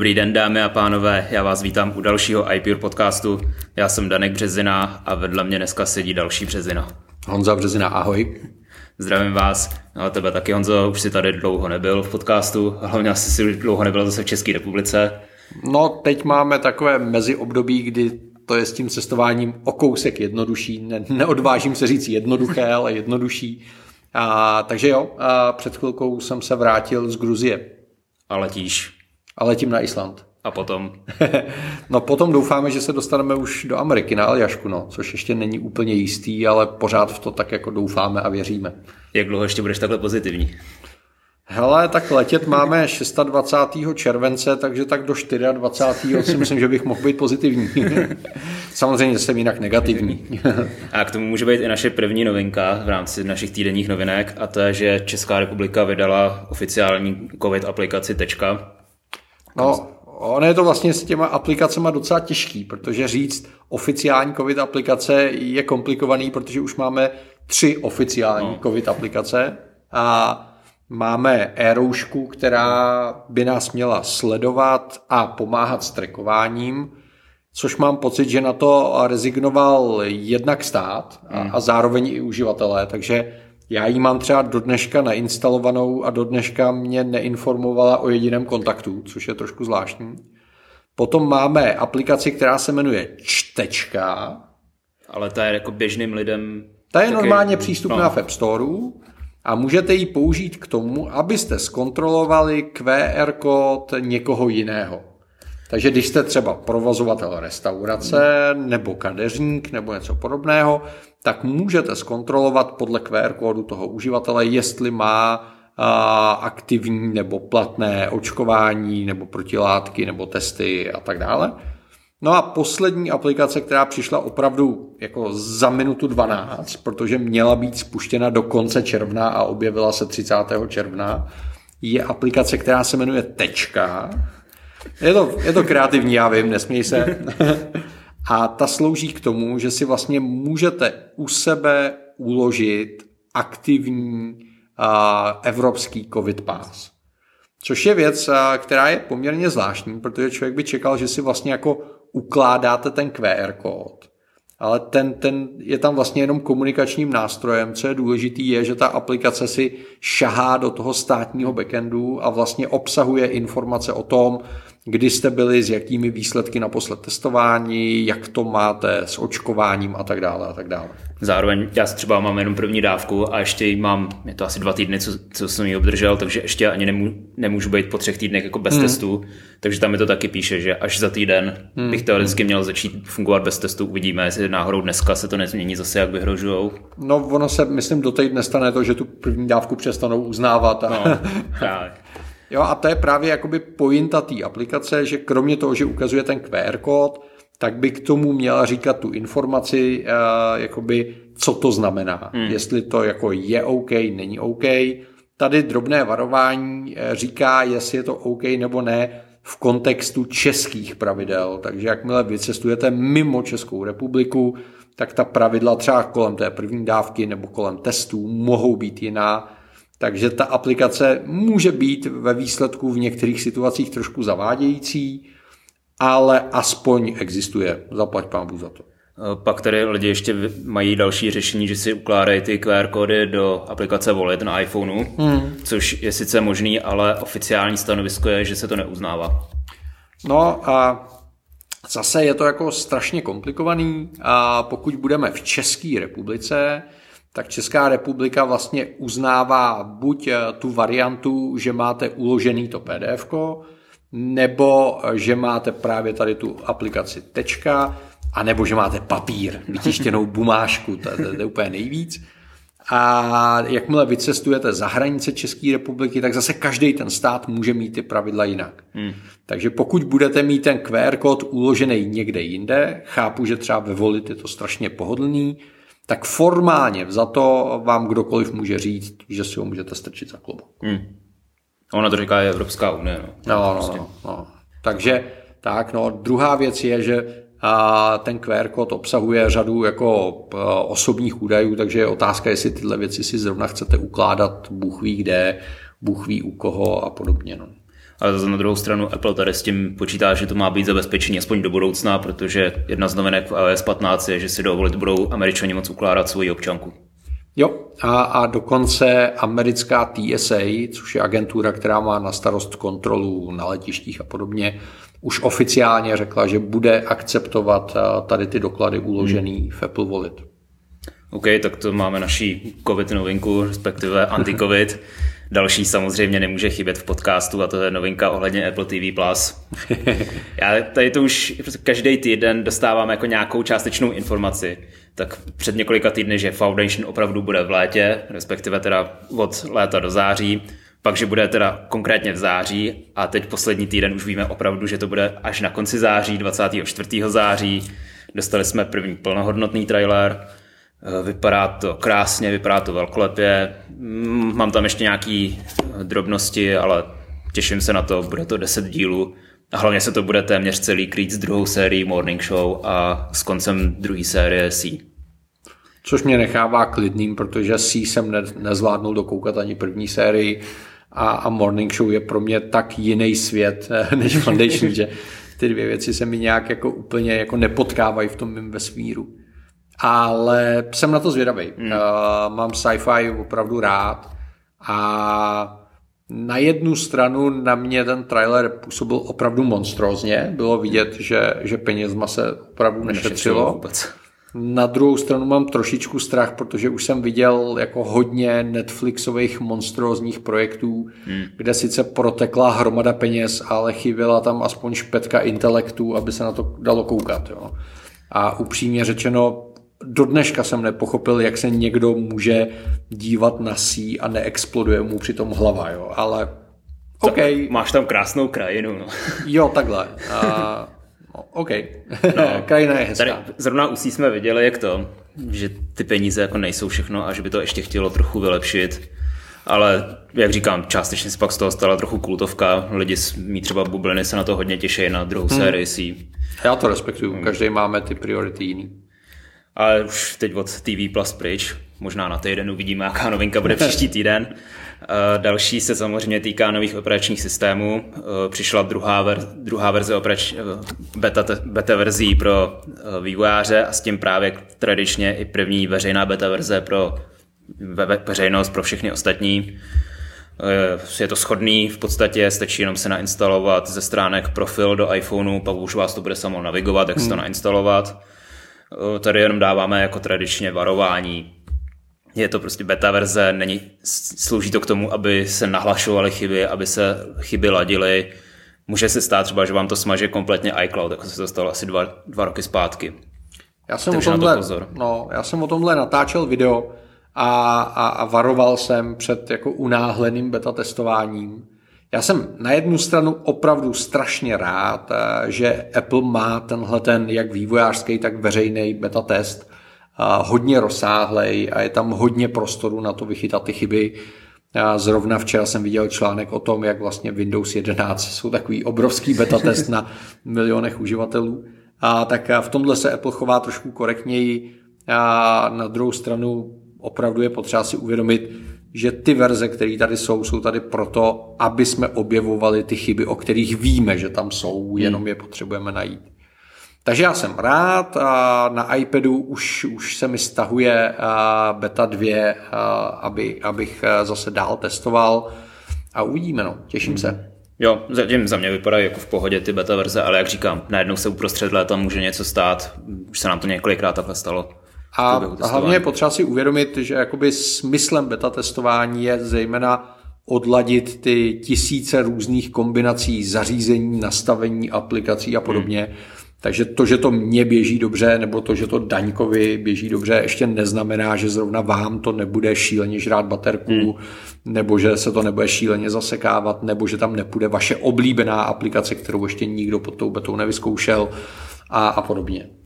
Dobrý den, dámy a pánové, já vás vítám u dalšího iPure podcastu. Já jsem Danek Březina a vedle mě dneska sedí další Březina. Honza Březina, ahoj. Zdravím vás, no a tebe taky Honzo, už si tady dlouho nebyl v podcastu, hlavně asi si dlouho nebyl zase v České republice. No, teď máme takové meziobdobí, kdy to je s tím cestováním o kousek jednodušší. Ne, neodvážím se říct jednoduché, ale jednodušší. A, takže jo, a před chvilkou jsem se vrátil z Gruzie. A letíš. A letím na Island. A potom? no potom doufáme, že se dostaneme už do Ameriky na Aljašku, no, což ještě není úplně jistý, ale pořád v to tak jako doufáme a věříme. Jak dlouho ještě budeš takhle pozitivní? Hele, tak letět máme 26. července, takže tak do 24. si myslím, že bych mohl být pozitivní. Samozřejmě jsem jinak negativní. a k tomu může být i naše první novinka v rámci našich týdenních novinek a to je, že Česká republika vydala oficiální COVID aplikaci Tečka. No, ono je to vlastně s těma aplikacemi docela těžký, protože říct oficiální COVID aplikace je komplikovaný, protože už máme tři oficiální no. COVID aplikace a Máme e-roušku, která by nás měla sledovat a pomáhat s trekováním, což mám pocit, že na to rezignoval jednak stát a, hmm. a zároveň i uživatelé, takže já ji mám třeba do dneška nainstalovanou a do dneška mě neinformovala o jediném kontaktu, což je trošku zvláštní. Potom máme aplikaci, která se jmenuje Čtečka. Ale ta je jako běžným lidem... Ta je taky... normálně přístupná no. v App Storeu a můžete ji použít k tomu, abyste zkontrolovali QR kód někoho jiného. Takže když jste třeba provozovatel restaurace nebo kadeřník nebo něco podobného, tak můžete zkontrolovat podle QR kódu toho uživatele, jestli má aktivní nebo platné očkování nebo protilátky nebo testy a tak dále. No a poslední aplikace, která přišla opravdu jako za minutu 12, protože měla být spuštěna do konce června a objevila se 30. června, je aplikace, která se jmenuje Tečka. Je to, je to kreativní, já vím, nesměj se. A ta slouží k tomu, že si vlastně můžete u sebe uložit aktivní uh, evropský COVID pass. Což je věc, která je poměrně zvláštní, protože člověk by čekal, že si vlastně jako ukládáte ten QR kód, ale ten, ten je tam vlastně jenom komunikačním nástrojem. Co je důležitý je, že ta aplikace si šahá do toho státního backendu a vlastně obsahuje informace o tom, kdy jste byli, s jakými výsledky naposled testování, jak to máte s očkováním a tak dále a tak dále. Zároveň já třeba mám jenom první dávku a ještě ji mám, je to asi dva týdny, co, co jsem ji obdržel, takže ještě ani nemů, nemůžu být po třech týdnech jako bez hmm. testů, takže tam mi to taky píše, že až za týden hmm. bych teoreticky měl začít fungovat bez testů, uvidíme, jestli náhodou dneska se to nezmění zase, jak vyhrožujou. No ono se, myslím, do teď nestane to, že tu první dávku přestanou uznávat. A... No, tak. Jo, a to je právě jakoby pointa té aplikace, že kromě toho, že ukazuje ten QR kód, tak by k tomu měla říkat tu informaci, uh, jakoby, co to znamená. Hmm. Jestli to jako je OK, není OK. Tady drobné varování eh, říká, jestli je to OK nebo ne v kontextu českých pravidel. Takže jakmile vycestujete mimo Českou republiku, tak ta pravidla třeba kolem té první dávky nebo kolem testů mohou být jiná takže ta aplikace může být ve výsledku v některých situacích trošku zavádějící, ale aspoň existuje. Zaplať pán za to. Pak tady lidi ještě mají další řešení, že si ukládají ty QR kódy do aplikace Wallet na iPhoneu, hmm. což je sice možný, ale oficiální stanovisko je, že se to neuznává. No a zase je to jako strašně komplikovaný a pokud budeme v České republice, tak Česká republika vlastně uznává buď eh, tu variantu, že máte uložený to PDF, nebo eh, že máte právě tady tu aplikaci tečka, anebo že máte papír, vytištěnou bumášku, to, to, to je úplně nejvíc. A jakmile vycestujete za hranice České republiky, tak zase každý ten stát může mít ty pravidla jinak. Hmm. Takže pokud budete mít ten QR kód uložený někde jinde, chápu, že třeba ve Volit je to strašně pohodlný, tak formálně za to vám kdokoliv může říct, že si ho můžete strčit za klobu. Hmm. Ona to říká je Evropská unie. No. No, no, prostě. no, no. Takže tak, no, druhá věc je, že a ten QR kód obsahuje řadu jako osobních údajů, takže je otázka, jestli tyhle věci si zrovna chcete ukládat, Bůh ví kde, Bůh ví u koho a podobně. No. Ale na druhou stranu Apple tady s tím počítá, že to má být zabezpečení aspoň do budoucna, protože jedna z novinek v iOS 15 je, že si dovolit budou američani moc ukládat svoji občanku. Jo, a, a dokonce americká TSA, což je agentura, která má na starost kontrolu na letištích a podobně, už oficiálně řekla, že bude akceptovat tady ty doklady uložený hmm. v Apple Wallet. OK, tak to máme naší COVID novinku, respektive anti-COVID. Další samozřejmě nemůže chybět v podcastu a to je novinka ohledně Apple TV+. Plus. Já tady to už každý týden dostávám jako nějakou částečnou informaci. Tak před několika týdny, že Foundation opravdu bude v létě, respektive teda od léta do září, pak, že bude teda konkrétně v září a teď poslední týden už víme opravdu, že to bude až na konci září, 24. září. Dostali jsme první plnohodnotný trailer, vypadá to krásně, vypadá to velkolepě. Mm, mám tam ještě nějaké eh, drobnosti, ale těším se na to. Bude to 10 dílů. A hlavně se to bude téměř celý krýt s druhou sérií Morning Show a s koncem druhé série C. Což mě nechává klidným, protože C jsem ne, nezvládnul dokoukat ani první sérii a, a Morning Show je pro mě tak jiný svět eh, než Foundation, že ty dvě věci se mi nějak jako úplně jako nepotkávají v tom mém vesmíru ale jsem na to zvědavý. Hmm. Uh, mám sci-fi opravdu rád a na jednu stranu na mě ten trailer působil opravdu monstrózně. Bylo vidět, že, že penězma se opravdu nešetřilo. Na druhou stranu mám trošičku strach, protože už jsem viděl jako hodně Netflixových monstrózních projektů, hmm. kde sice protekla hromada peněz, ale chyběla tam aspoň špetka intelektu, aby se na to dalo koukat. Jo. A upřímně řečeno, do dneška jsem nepochopil, jak se někdo může dívat na sí a neexploduje mu přitom hlava, jo, ale OK. Máš tam krásnou krajinu, no. Jo, takhle. Uh, no, OK. No, Krajina je hezká. Tady zrovna u sí jsme viděli, jak to, že ty peníze jako nejsou všechno a že by to ještě chtělo trochu vylepšit. Ale jak říkám, částečně se pak z toho stala trochu kultovka. Lidi mý třeba bubliny se na to hodně těší na druhou hmm. sérii sí. Já to respektuju. Každý máme ty priority jiný ale už teď od TV Plus pryč, možná na týden uvidíme, jaká novinka bude příští týden. Další se samozřejmě týká nových operačních systémů. Přišla druhá, ver, druhá verze operač, beta, beta verzí pro vývojáře a s tím právě tradičně i první veřejná beta verze pro ve, veřejnost, pro všechny ostatní. Je to schodný, v podstatě stačí jenom se nainstalovat ze stránek profil do iPhoneu, pak už vás to bude samo navigovat, jak se to hmm. nainstalovat. Eh, tady jenom dáváme jako tradičně varování. Je to prostě beta verze, není, slouží to k tomu, aby se nahlašovaly chyby, aby se chyby ladily. Může se stát třeba, že vám to smaže kompletně iCloud, jako se to stalo asi dva, dva roky zpátky. Já jsem, o tomhle, pozor. No, já jsem o tomhle natáčel video a, a, a varoval jsem před jako unáhleným beta testováním. Já jsem na jednu stranu opravdu strašně rád, eh, že Apple má tenhle ten jak vývojářský, tak veřejný beta test eh, hodně rozsáhlej a je tam hodně prostoru na to vychytat ty chyby. Zrovna včera jsem viděl článek o tom, jak vlastně Windows 11 jsou takový obrovský beta test na milionech uživatelů. A tak v tomhle se Apple chová trošku korektněji. A na druhou stranu opravdu je potřeba si uvědomit, že ty verze, které tady jsou, jsou tady proto, aby jsme objevovali ty chyby, o kterých víme, že tam jsou, hmm. jenom je potřebujeme najít. Takže já jsem rád, a na iPadu už, už se mi stahuje beta 2, aby, abych zase dál testoval a uvidíme, no, těším se. Jo, zatím za mě vypadají jako v pohodě ty beta verze, ale jak říkám, najednou se uprostřed léta může něco stát, už se nám to několikrát takhle stalo. A, a hlavně je potřeba si uvědomit, že jakoby smyslem beta testování je zejména odladit ty tisíce různých kombinací zařízení, nastavení, aplikací a podobně. Hmm. Takže to, že to mně běží dobře, nebo to, že to Daňkovi běží dobře, ještě neznamená, že zrovna vám to nebude šíleně žrát baterku, hmm. nebo že se to nebude šíleně zasekávat, nebo že tam nepůjde vaše oblíbená aplikace, kterou ještě nikdo pod tou betou nevyzkoušel a, a podobně.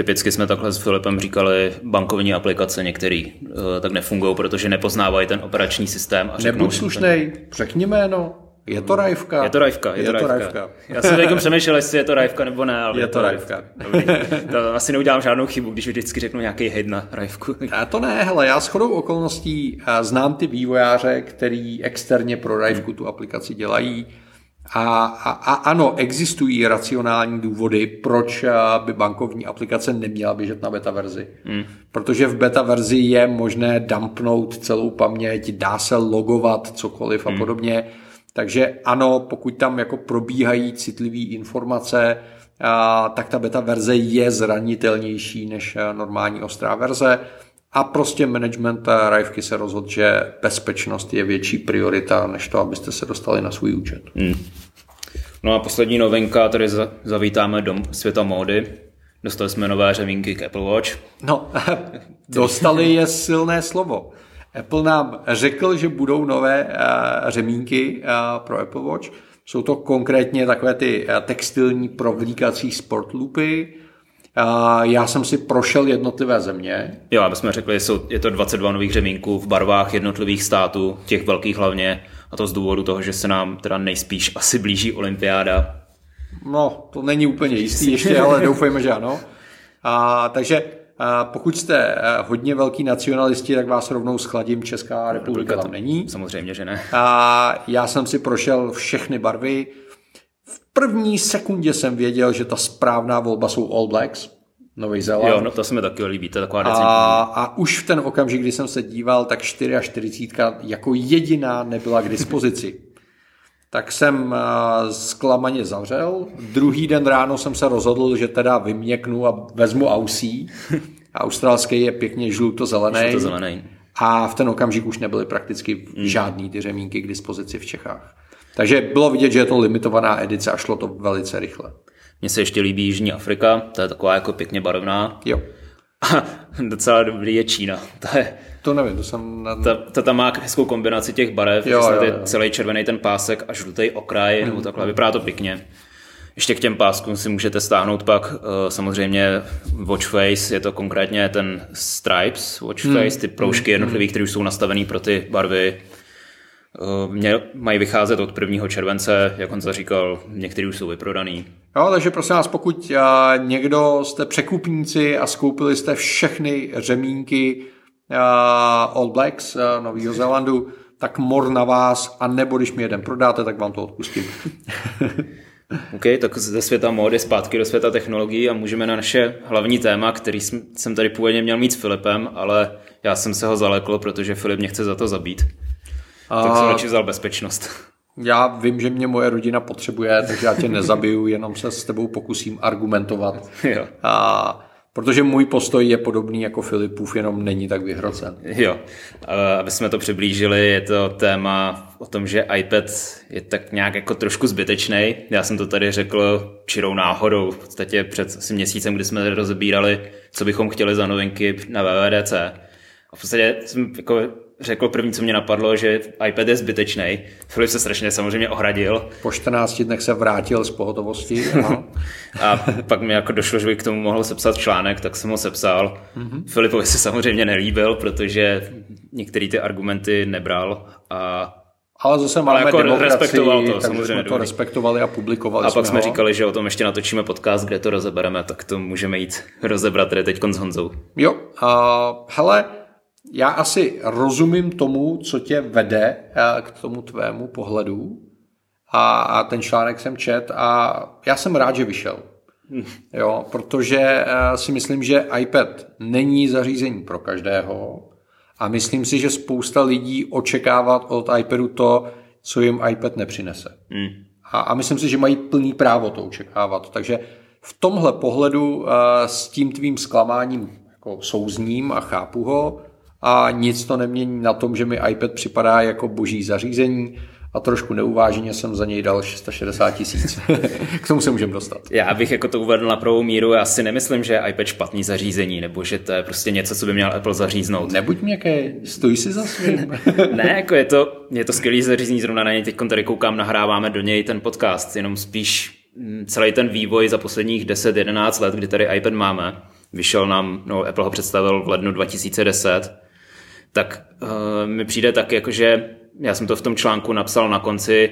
Typicky jsme takhle s Filipem říkali, bankovní aplikace některé uh, tak nefungují, protože nepoznávají ten operační systém. A Nebuď slušnej, řekni jméno. Je to rajvka? Je to rajvka, je, je to, rajvka. rajvka. Já jsem teď přemýšlel, jestli je to rajvka nebo ne, ale je, je to rajvka. To asi neudělám žádnou chybu, když vždycky řeknu nějaký hejt na rajvku. A to ne, hele, já shodou okolností znám ty vývojáře, který externě pro rajvku tu aplikaci dělají A, a, a ano, existují racionální důvody, proč by bankovní aplikace neměla běžet na beta verzi. Hmm. Protože v beta verzi je možné dumpnout celou paměť, dá se logovat cokoliv a hmm. podobně. Takže ano, pokud tam jako probíhají citlivé informace, a, tak ta beta verze je zranitelnější než normální ostrá verze. A prostě management Rivky se rozhodl, že bezpečnost je větší priorita, než to, abyste se dostali na svůj účet. Hmm. No a poslední novinka, tady zavítáme do světa módy. Dostali jsme nové řemínky k Apple Watch. No, dostali je silné slovo. Apple nám řekl, že budou nové uh, řemínky uh, pro Apple Watch. Jsou to konkrétně takové ty uh, textilní provlíkací sportloopy, já jsem si prošel jednotlivé země. Jo, aby jsme řekli, jsou, je to 22 nových řemínků v barvách jednotlivých států, těch velkých hlavně, a to z důvodu toho, že se nám teda nejspíš asi blíží olympiáda. No, to není úplně jistý ještě, ale doufejme, že ano. A, takže a pokud jste hodně velký nacionalisti, tak vás rovnou schladím, Česká republika tam není. Samozřejmě, že ne. A já jsem si prošel všechny barvy, v první sekundě jsem věděl, že ta správná volba jsou All Blacks, Nový Zéland. Jo, no to se mi taky líbí, to je taková a, a už v ten okamžik, kdy jsem se díval, tak 44 jako jediná nebyla k dispozici. tak jsem uh, zklamaně zavřel. Druhý den ráno jsem se rozhodl, že teda vyměknu a vezmu Aussie. Australský je pěkně žluto-zelený. Žluto-zelený. A v ten okamžik už nebyly prakticky mm. žádný ty řemínky k dispozici v Čechách. Takže bylo vidět, že je to limitovaná edice a šlo to velice rychle. Mně se ještě líbí Jižní Afrika, to je taková jako pěkně barevná. Jo. A docela dobrý je Čína. To, je, to nevím, to jsem... Ta, ta tam má hezkou kombinaci těch barev, jo, jo, jo. celý červený ten pásek a žlutý okraj, mm. nebo takhle, vypadá to pěkně. Ještě k těm páskům si můžete stáhnout pak uh, samozřejmě Watch Face, je to konkrétně ten Stripes Watch hmm. Face, ty proužky mm. jednotlivý, které už jsou nastavené pro ty barvy Eh, mě mají vycházet od 1. července, jak on zaříkal, některý už jsou vyprodaný. Jo, takže prosím vás, pokud eh, někdo jste překupníci a skoupili jste všechny řemínky uh, All Blacks Nového Zélandu, tak mor na vás a nebo když mi jeden prodáte, tak vám to odpustím. OK, tak ze světa módy zpátky do světa technologií a můžeme na naše hlavní téma, který jsem tady původně měl mít s Filipem, ale já jsem se ho zalekl, protože Filip mě chce za to zabít. A... Tak jsem radši vzal bezpečnost. Já vím, že mě moje rodina potřebuje, takže já tě nezabiju, jenom se s tebou pokusím argumentovat. Jo. A Protože můj postoj je podobný jako Filipův, jenom není tak vyhrocen. Jo, aby jsme to přiblížili, je to téma o tom, že iPad je tak nějak jako trošku zbytečný. Já jsem to tady řekl čirou náhodou, v podstatě před asi měsícem, kdy jsme rozebírali, co bychom chtěli za novinky na WWDC. A v podstatě jsem jako řekl první, co mě napadlo, že iPad je zbytečný. Filip se strašně samozřejmě ohradil. Po 14 dnech se vrátil z pohotovosti. a pak mi jako došlo, že bych k tomu mohl sepsat článek, tak jsem ho sepsal. Mm-hmm. Filipovi se samozřejmě nelíbil, protože některé ty argumenty nebral a ale zase máme ale jako respektoval to, samozřejmě jsme to respektovali a publikovali A pak jsme ho. říkali, že o tom ještě natočíme podcast, kde to rozebereme, tak to můžeme jít rozebrat tady teď s Honzou. Jo, uh, hele, já asi rozumím tomu, co tě vede eh, k tomu tvému pohledu a, a ten článek jsem čet a já jsem rád, že vyšel. Jo, protože eh, si myslím, že iPad není zařízení pro každého a myslím si, že spousta lidí očekávat od iPadu to, co jim iPad nepřinese. Hmm. A, a myslím si, že mají plný právo to očekávat. Takže v tomhle pohledu uh, s tím tvým zklamáním jako souzním a chápu ho, a nic to nemění na tom, že mi iPad připadá jako boží zařízení a trošku neuváženě jsem za něj dal 660 tisíc. K tomu se můžeme dostat. Já bych jako to uvedl na pravou míru. Já si nemyslím, že je iPad špatný zařízení, nebo že to je prostě něco, co by měl Apple zaříznout. Nebuď měkký, stoj si za svým. ne, jako je to, je to skvělý zařízení, zrovna na něj teď tady koukám, nahráváme do něj ten podcast, jenom spíš mm, celý ten vývoj za posledních 10-11 let, kdy tady iPad máme, vyšel nám, no Apple ho představil v lednu 2010, tak uh, mi přijde tak, jako že já jsem to v tom článku napsal na konci,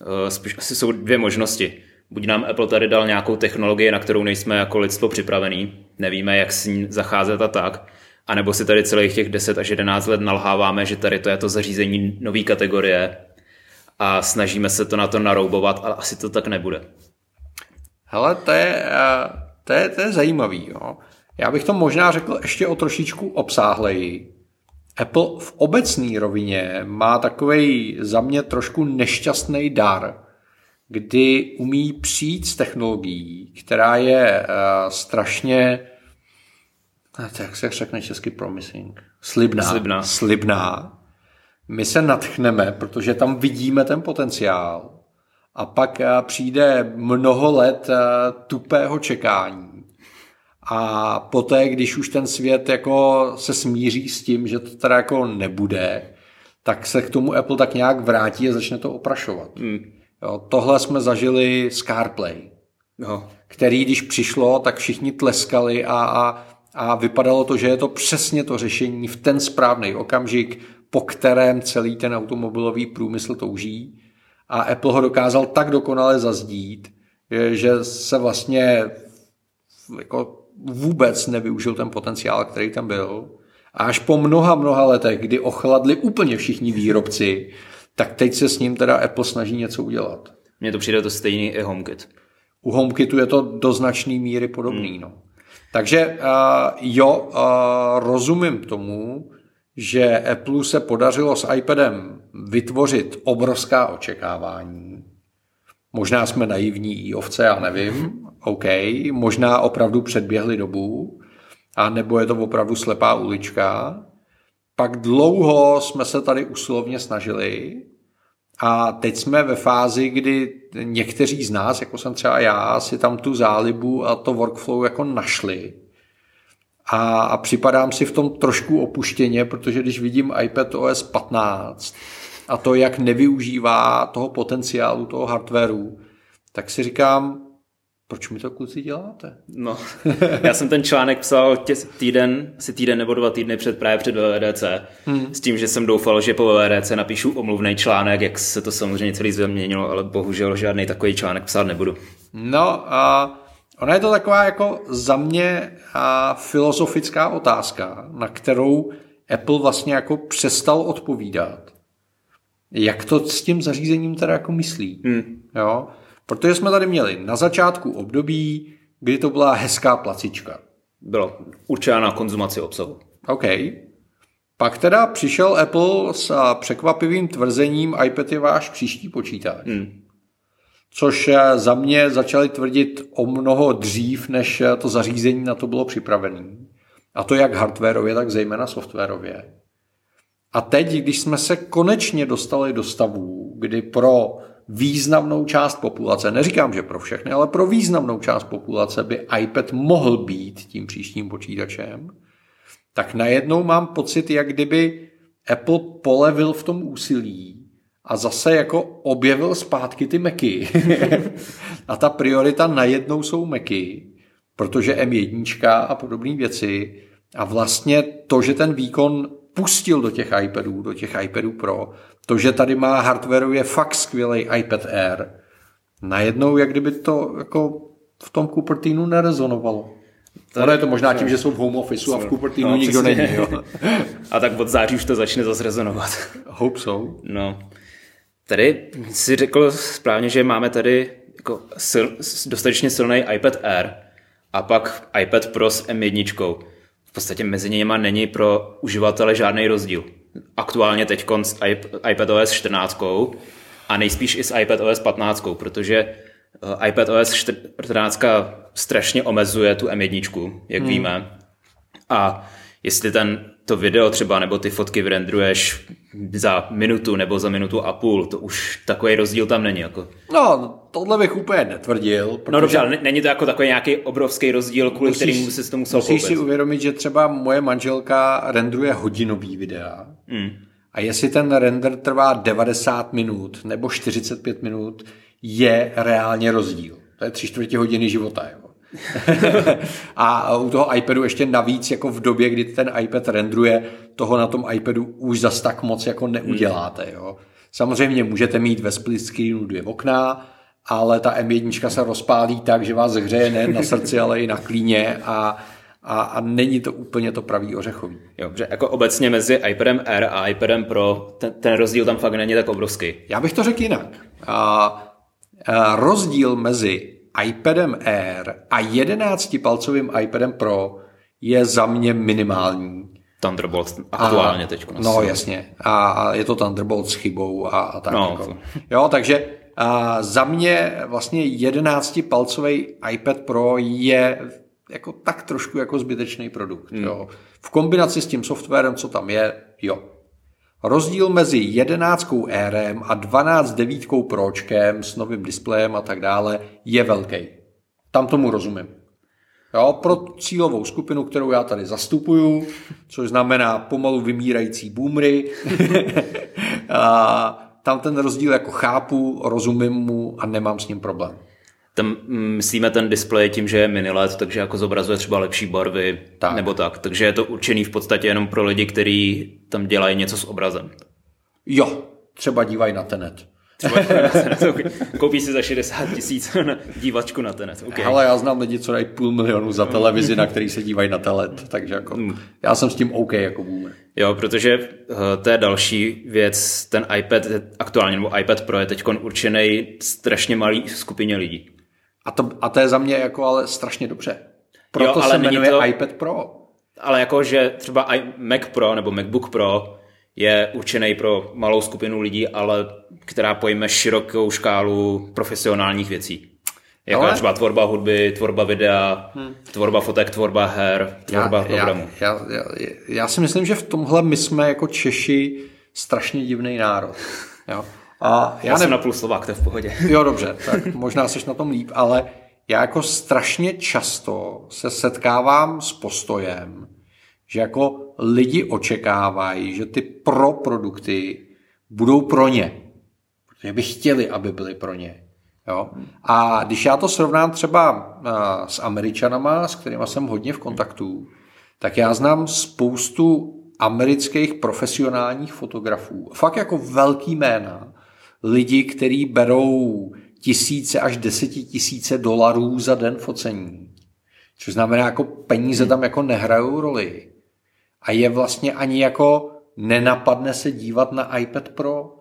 uh, spíš asi jsou dvě možnosti. Buď nám Apple tady dal nějakou technologii, na kterou nejsme jako lidstvo připravený, nevíme, jak s ní zacházet a tak, anebo si tady celých těch 10 až 11 let nalháváme, že tady to je to zařízení nové kategorie a snažíme se to na to naroubovat, ale asi to tak nebude. Hele, to je, eh, to je, to je zajímavý. Jo. Já bych to možná řekl ještě o trošičku obsáhleji. Apple v obecné rovině má takový za mě trošku nešťastný dar, kdy umí přijít s technologií, která je uh, strašně, jak se řekne česky promising, slibná, slibná. slibná. My se natchneme, protože tam vidíme ten potenciál a pak uh, přijde mnoho let uh, tupého čekání. A poté, když už ten svět jako se smíří s tím, že to teda jako nebude, tak se k tomu Apple tak nějak vrátí a začne to oprašovat. Mm. Jo, tohle jsme zažili s CarPlay, jo. který když přišlo, tak všichni tleskali a, a, a vypadalo to, že je to přesně to řešení v ten správný okamžik, po kterém celý ten automobilový průmysl touží. A Apple ho dokázal tak dokonale zazdít, že se vlastně jako vůbec nevyužil ten potenciál, který tam byl. A až po mnoha, mnoha letech, kdy ochladli úplně všichni výrobci, tak teď se s ním teda Apple snaží něco udělat. Mně to přijde to stejný i HomeKit. U HomeKitu je to do značné míry podobný. Hmm. No. Takže uh, jo, uh, rozumím tomu, že Apple se podařilo s iPadem vytvořit obrovská očekávání. Možná jsme naivní i ovce, já nevím. OK, možná opravdu předběhli dobu, a nebo je to opravdu slepá ulička. Pak dlouho jsme se tady usilovně snažili a teď jsme ve fázi, kdy někteří z nás, jako jsem třeba já, si tam tu zálibu a to workflow jako našli. A, a připadám si v tom trošku opuštěně, protože když vidím iPad OS 15 a to, jak nevyužívá toho potenciálu toho hardwareu, tak si říkám, proč mi to kluci děláte? No, já jsem ten článek psal tě, týden, asi týden nebo dva týdny před právě před VVDC, hmm. s tím, že jsem doufal, že po VVDC napíšu omluvný článek, jak se to samozřejmě celý změnilo, ale bohužel žádný takový článek psát nebudu. No a ona je to taková jako za mě a filozofická otázka, na kterou Apple vlastně jako přestal odpovídat. Jak to s tím zařízením teda jako myslí? Hmm. Jo? Protože jsme tady měli na začátku období, kdy to byla hezká placička. Bylo určená na konzumaci obsahu. OK. Pak teda přišel Apple s překvapivým tvrzením iPad je váš příští počítač. Hmm. Což eh, za mě začali tvrdit o mnoho dřív, než eh, to zařízení na to bylo připravené. A to jak hardwareově, tak zejména softwarově. A teď, když jsme se konečně dostali do stavu, kdy pro významnou část populace, neříkám, že pro všechny, ale pro významnou část populace by iPad mohl být tím příštím počítačem, tak najednou mám pocit, jak kdyby Apple polevil v tom úsilí a zase jako objevil zpátky ty Macy. a ta priorita najednou jsou Macy, protože M1 a podobné věci a vlastně to, že ten výkon pustil do těch iPadů, do těch iPadů Pro, to, že tady má hardwareově fakt skvělý iPad Air, najednou jak kdyby to jako v tom Cupertinu nerezonovalo. To ono je to možná tím, že jsou v home office a v Cupertinu no, nikdo přesně. není. Jo. A tak od září už to začne zase rezonovat. Hope so. No. Tady si řekl správně, že máme tady jako sil, dostatečně silný iPad Air a pak iPad Pro s M1 v podstatě mezi nimi není pro uživatele žádný rozdíl. Aktuálně teď s iPadOS 14 a nejspíš i s iPadOS 15, protože eh, iPadOS 14 strašně omezuje tu M1, jak hmm. víme. A jestli ten to video třeba nebo ty fotky vyrendruješ za minutu nebo za minutu a půl, to už takový rozdíl tam není. Jako. No, tohle bych úplně netvrdil. Protože... No dobře, ale není to jako takový nějaký obrovský rozdíl, kvůli musíš, kterým si to musel musíš koupit. si uvědomit, že třeba moje manželka rendruje hodinový videa mm. a jestli ten render trvá 90 minut nebo 45 minut, je reálně rozdíl. To je tři čtvrtě hodiny života. Jo. a u toho iPadu ještě navíc jako v době, kdy ten iPad rendruje, toho na tom iPadu už zas tak moc jako neuděláte. Jo. Samozřejmě můžete mít ve split screenu dvě okna, ale ta M1 se rozpálí tak, že vás hřeje nejen na srdci, ale i na klíně a, a, a není to úplně to pravý ořechový. Jo, že jako obecně mezi iPadem Air a iPadem Pro ten, ten rozdíl tam fakt není tak obrovský. Já bych to řekl jinak. A, a rozdíl mezi iPadem Air a 11-palcovým iPadem Pro je za mě minimální. Thunderbolt aktuálně teď. No jasně. A, a je to Thunderbolt s chybou a, a tak. No, jako. Jo, takže a za mě vlastně 11-palcový iPad Pro je jako tak trošku jako zbytečný produkt. Hmm. Jo. V kombinaci s tím softwarem, co tam je, jo. Rozdíl mezi 11 RM a 12 devítkou Pročkem s novým displejem a tak dále je velký. Tam tomu rozumím. Jo, pro cílovou skupinu, kterou já tady zastupuju, což znamená pomalu vymírající boomery, a tam ten rozdíl jako chápu, rozumím mu a nemám s ním problém. Tam mm, myslíme ten displej tím, že je mini LED, takže jako zobrazuje třeba lepší barvy tak. nebo tak. Takže je to určený v podstatě jenom pro lidi, kteří tam dělají něco s obrazem. Jo, třeba dívají na tenet. Koupí si za 60 tisíc dívačku na tenet. Okay. Ale já znám lidi, co dají půl milionu za televizi, na který se dívají na telet, takže jako, hmm. já jsem s tím OK jako boomer. Jo, protože uh, to je další věc, ten iPad aktuálně, nebo iPad Pro je teď určený strašně malý skupině lidí. A to, a to je za mě jako ale strašně dobře. Proto jo, ale se jmenuje to, iPad Pro. Ale jako, že třeba Mac Pro nebo MacBook Pro je určený pro malou skupinu lidí, ale která pojme širokou škálu profesionálních věcí. Jako ale... třeba tvorba hudby, tvorba videa, hmm. tvorba fotek, tvorba her, tvorba já, programů. Já, já, já, já si myslím, že v tomhle my jsme jako Češi strašně divný národ. Jo. A já, já jsem ne... na půl Slovák, to je v pohodě. Jo, dobře, tak možná jsi na tom líp, ale já jako strašně často se setkávám s postojem, že jako lidi očekávají, že ty pro produkty budou pro ně. Protože by chtěli, aby byly pro ně. Jo? A když já to srovnám třeba s Američanama, s kterými jsem hodně v kontaktu, tak já znám spoustu amerických profesionálních fotografů, fakt jako velký jména, lidi, kteří berou tisíce až desetitisíce dolarů za den focení. Což znamená, jako peníze tam jako nehrajou roli. A je vlastně ani jako nenapadne se dívat na iPad Pro,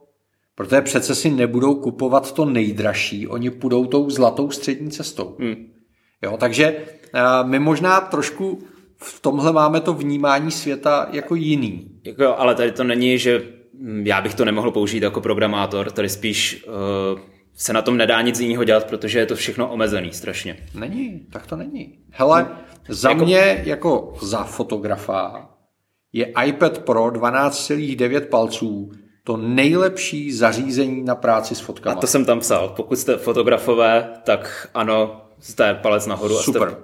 protože přece si nebudou kupovat to nejdražší, oni půjdou tou zlatou střední cestou. Hmm. Jo, takže my možná trošku v tomhle máme to vnímání světa jako jiný. Jako, ale tady to není, že já bych to nemohl použít jako programátor, tady spíš uh, se na tom nedá nic jiného dělat, protože je to všechno omezený strašně. Není, tak to není. Hele, no, za jako... mě jako za fotografa je iPad Pro 12,9 palců to nejlepší zařízení na práci s fotkami. A to jsem tam psal. Pokud jste fotografové, tak ano, jste palec nahoru. Super. A jste...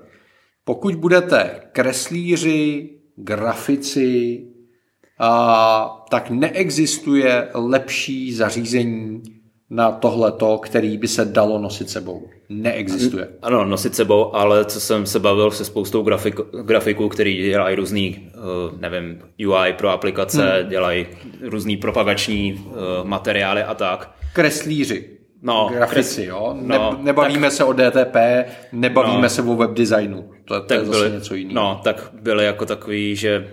Pokud budete kreslíři, grafici, a, tak neexistuje lepší zařízení na tohleto, který by se dalo nosit sebou. Neexistuje. Ano, nosit sebou, ale co jsem se bavil se spoustou grafik, grafiků, který dělají různý, uh, nevím, UI pro aplikace, hmm. dělají různý propagační uh, materiály a tak. Kreslíři. No, grafici, kres... jo. Ne, no, nebavíme tak... se o DTP, nebavíme no, se o webdesignu. To, to je zase byli, něco jiného. No, tak byly jako takový, že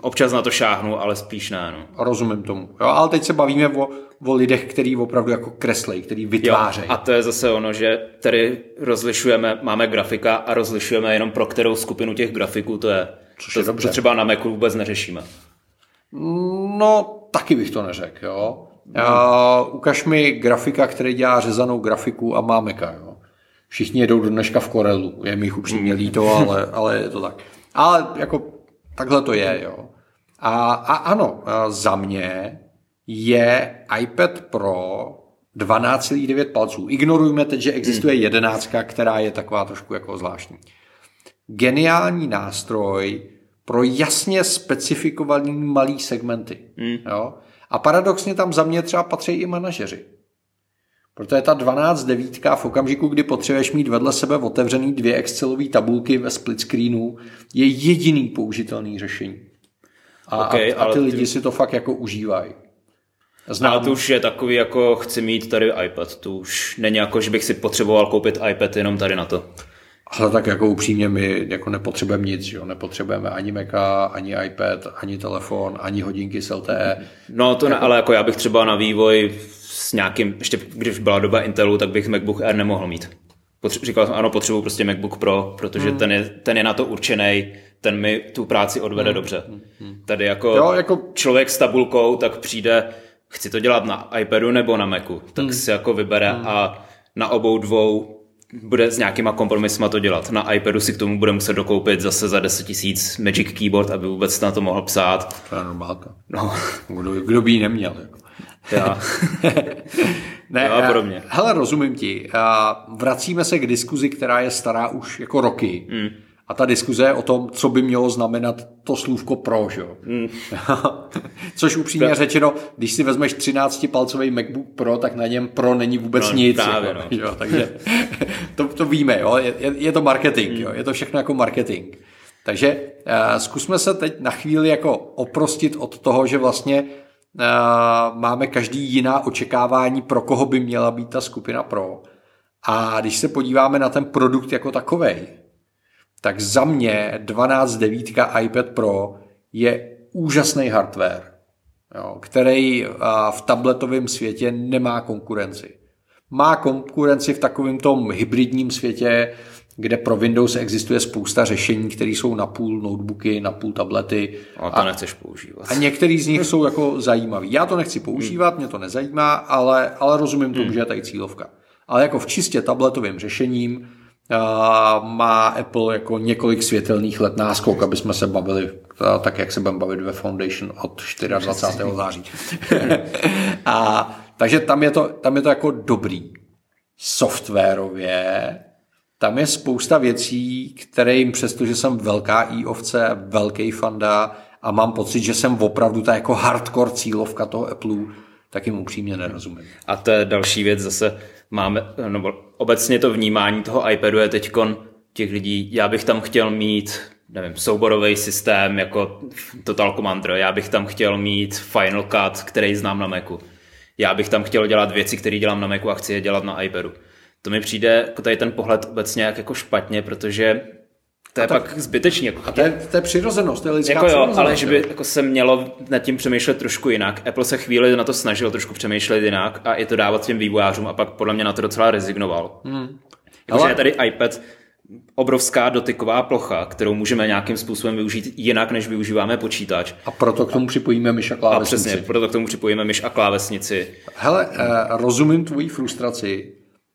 Občas na to šáhnu, ale spíš ne. No. Rozumím tomu. Jo, ale teď se bavíme o, o lidech, který opravdu jako kreslej, který vytvářejí. a to je zase ono, že tady rozlišujeme, máme grafika a rozlišujeme jenom pro kterou skupinu těch grafiků to je. Což to, je dobře. třeba na Macu vůbec neřešíme. No, taky bych to neřekl, jo. A, ukaž mi grafika, který dělá řezanou grafiku a má Maca, jo. Všichni jedou do dneška v Corelu. Je mi upřímně líto, ale, ale je to tak. Ale jako Takhle to je, jo. A, a ano, za mě je iPad Pro 12,9 palců. Ignorujme teď, že existuje hmm. jedenáctka, která je taková trošku jako zvláštní. Geniální nástroj pro jasně specifikovaný malý segmenty. Hmm. Jo? A paradoxně tam za mě třeba patří i manažeři. Protože ta 12 devítka v okamžiku, kdy potřebuješ mít vedle sebe otevřený dvě Excelové tabulky ve split screenu, je jediný použitelný řešení. A, okay, a, a ty lidi ty... si to fakt jako užívají. Znám. Ale to už je takový jako chci mít tady iPad. To už není jako, že bych si potřeboval koupit iPad jenom tady na to. Ale tak jako upřímně my jako nepotřebujeme nic, jo? nepotřebujeme ani Maca, ani iPad, ani telefon, ani hodinky s LTE. No to ne, ale jako já bych třeba na vývoj s nějakým, ještě když byla doba Intelu, tak bych MacBook Air nemohl mít. Potře- říkal jsem, ano, potřebuji prostě MacBook Pro, protože hmm. ten, je, ten je na to určený, ten mi tu práci odvede hmm. dobře. Hmm. Tady jako, jo, jako člověk s tabulkou, tak přijde, chci to dělat na iPadu nebo na Macu, tak hmm. si jako vybere hmm. a na obou dvou bude s nějakýma kompromisma to dělat. Na iPadu si k tomu bude muset dokoupit zase za 10 tisíc Magic Keyboard, aby vůbec na to mohl psát. To je normálka. No. Kdo, kdo by ji neměl? Jako. Já. ne, no a podobně. Hele, rozumím ti. Vracíme se k diskuzi, která je stará už jako roky. Mm. A ta diskuze je o tom, co by mělo znamenat to slůvko pro, že? Mm. Což upřímně to... řečeno, když si vezmeš 13-palcový MacBook Pro, tak na něm Pro není vůbec no, nic. Právě, jako, no. jo? Takže to, to víme, jo? Je, je to marketing, mm. jo? je to všechno jako marketing. Takže uh, zkusme se teď na chvíli jako oprostit od toho, že vlastně máme každý jiná očekávání, pro koho by měla být ta skupina Pro. A když se podíváme na ten produkt jako takovej, tak za mě 12.9 iPad Pro je úžasný hardware, jo, který v tabletovém světě nemá konkurenci. Má konkurenci v takovém tom hybridním světě, kde pro Windows existuje spousta řešení, které jsou na půl notebooky, na půl tablety. A to a, nechceš používat. A některý z nich jsou jako zajímavý. Já to nechci používat, mě to nezajímá, ale, ale rozumím tomu, hmm. že je tady cílovka. Ale jako v čistě tabletovém řešením má Apple jako několik světelných let náskok, aby jsme se bavili tak, jak se budeme bavit ve Foundation od 24. září. a, takže tam je, to, tam je to jako dobrý. Softwarově tam je spousta věcí, které jim přesto, že jsem velká i ovce, velký fanda a mám pocit, že jsem opravdu ta jako hardcore cílovka toho Apple, tak jim upřímně nerozumím. A to je další věc zase, máme, no, obecně to vnímání toho iPadu je teď těch lidí, já bych tam chtěl mít nevím, souborový systém jako Total Commander, já bych tam chtěl mít Final Cut, který znám na Macu. Já bych tam chtěl dělat věci, které dělám na Macu a chci je dělat na iPadu. To mi přijde jako tady ten pohled obecně jak jako špatně, protože to je tak, pak zbytečný. Jako, a to je, to je přirozenost, to je lidská jako jo, ale že by jako se mělo nad tím přemýšlet trošku jinak. Apple se chvíli na to snažil trošku přemýšlet jinak a i to dávat těm vývojářům a pak podle mě na to docela rezignoval. Hmm. Jakože ale... je tady iPad obrovská dotyková plocha, kterou můžeme nějakým způsobem využít jinak, než využíváme počítač. A proto k tomu připojíme myš a klávesnici. A přesně, proto k tomu připojíme myš a klávesnici. Hele, eh, rozumím tvojí frustraci,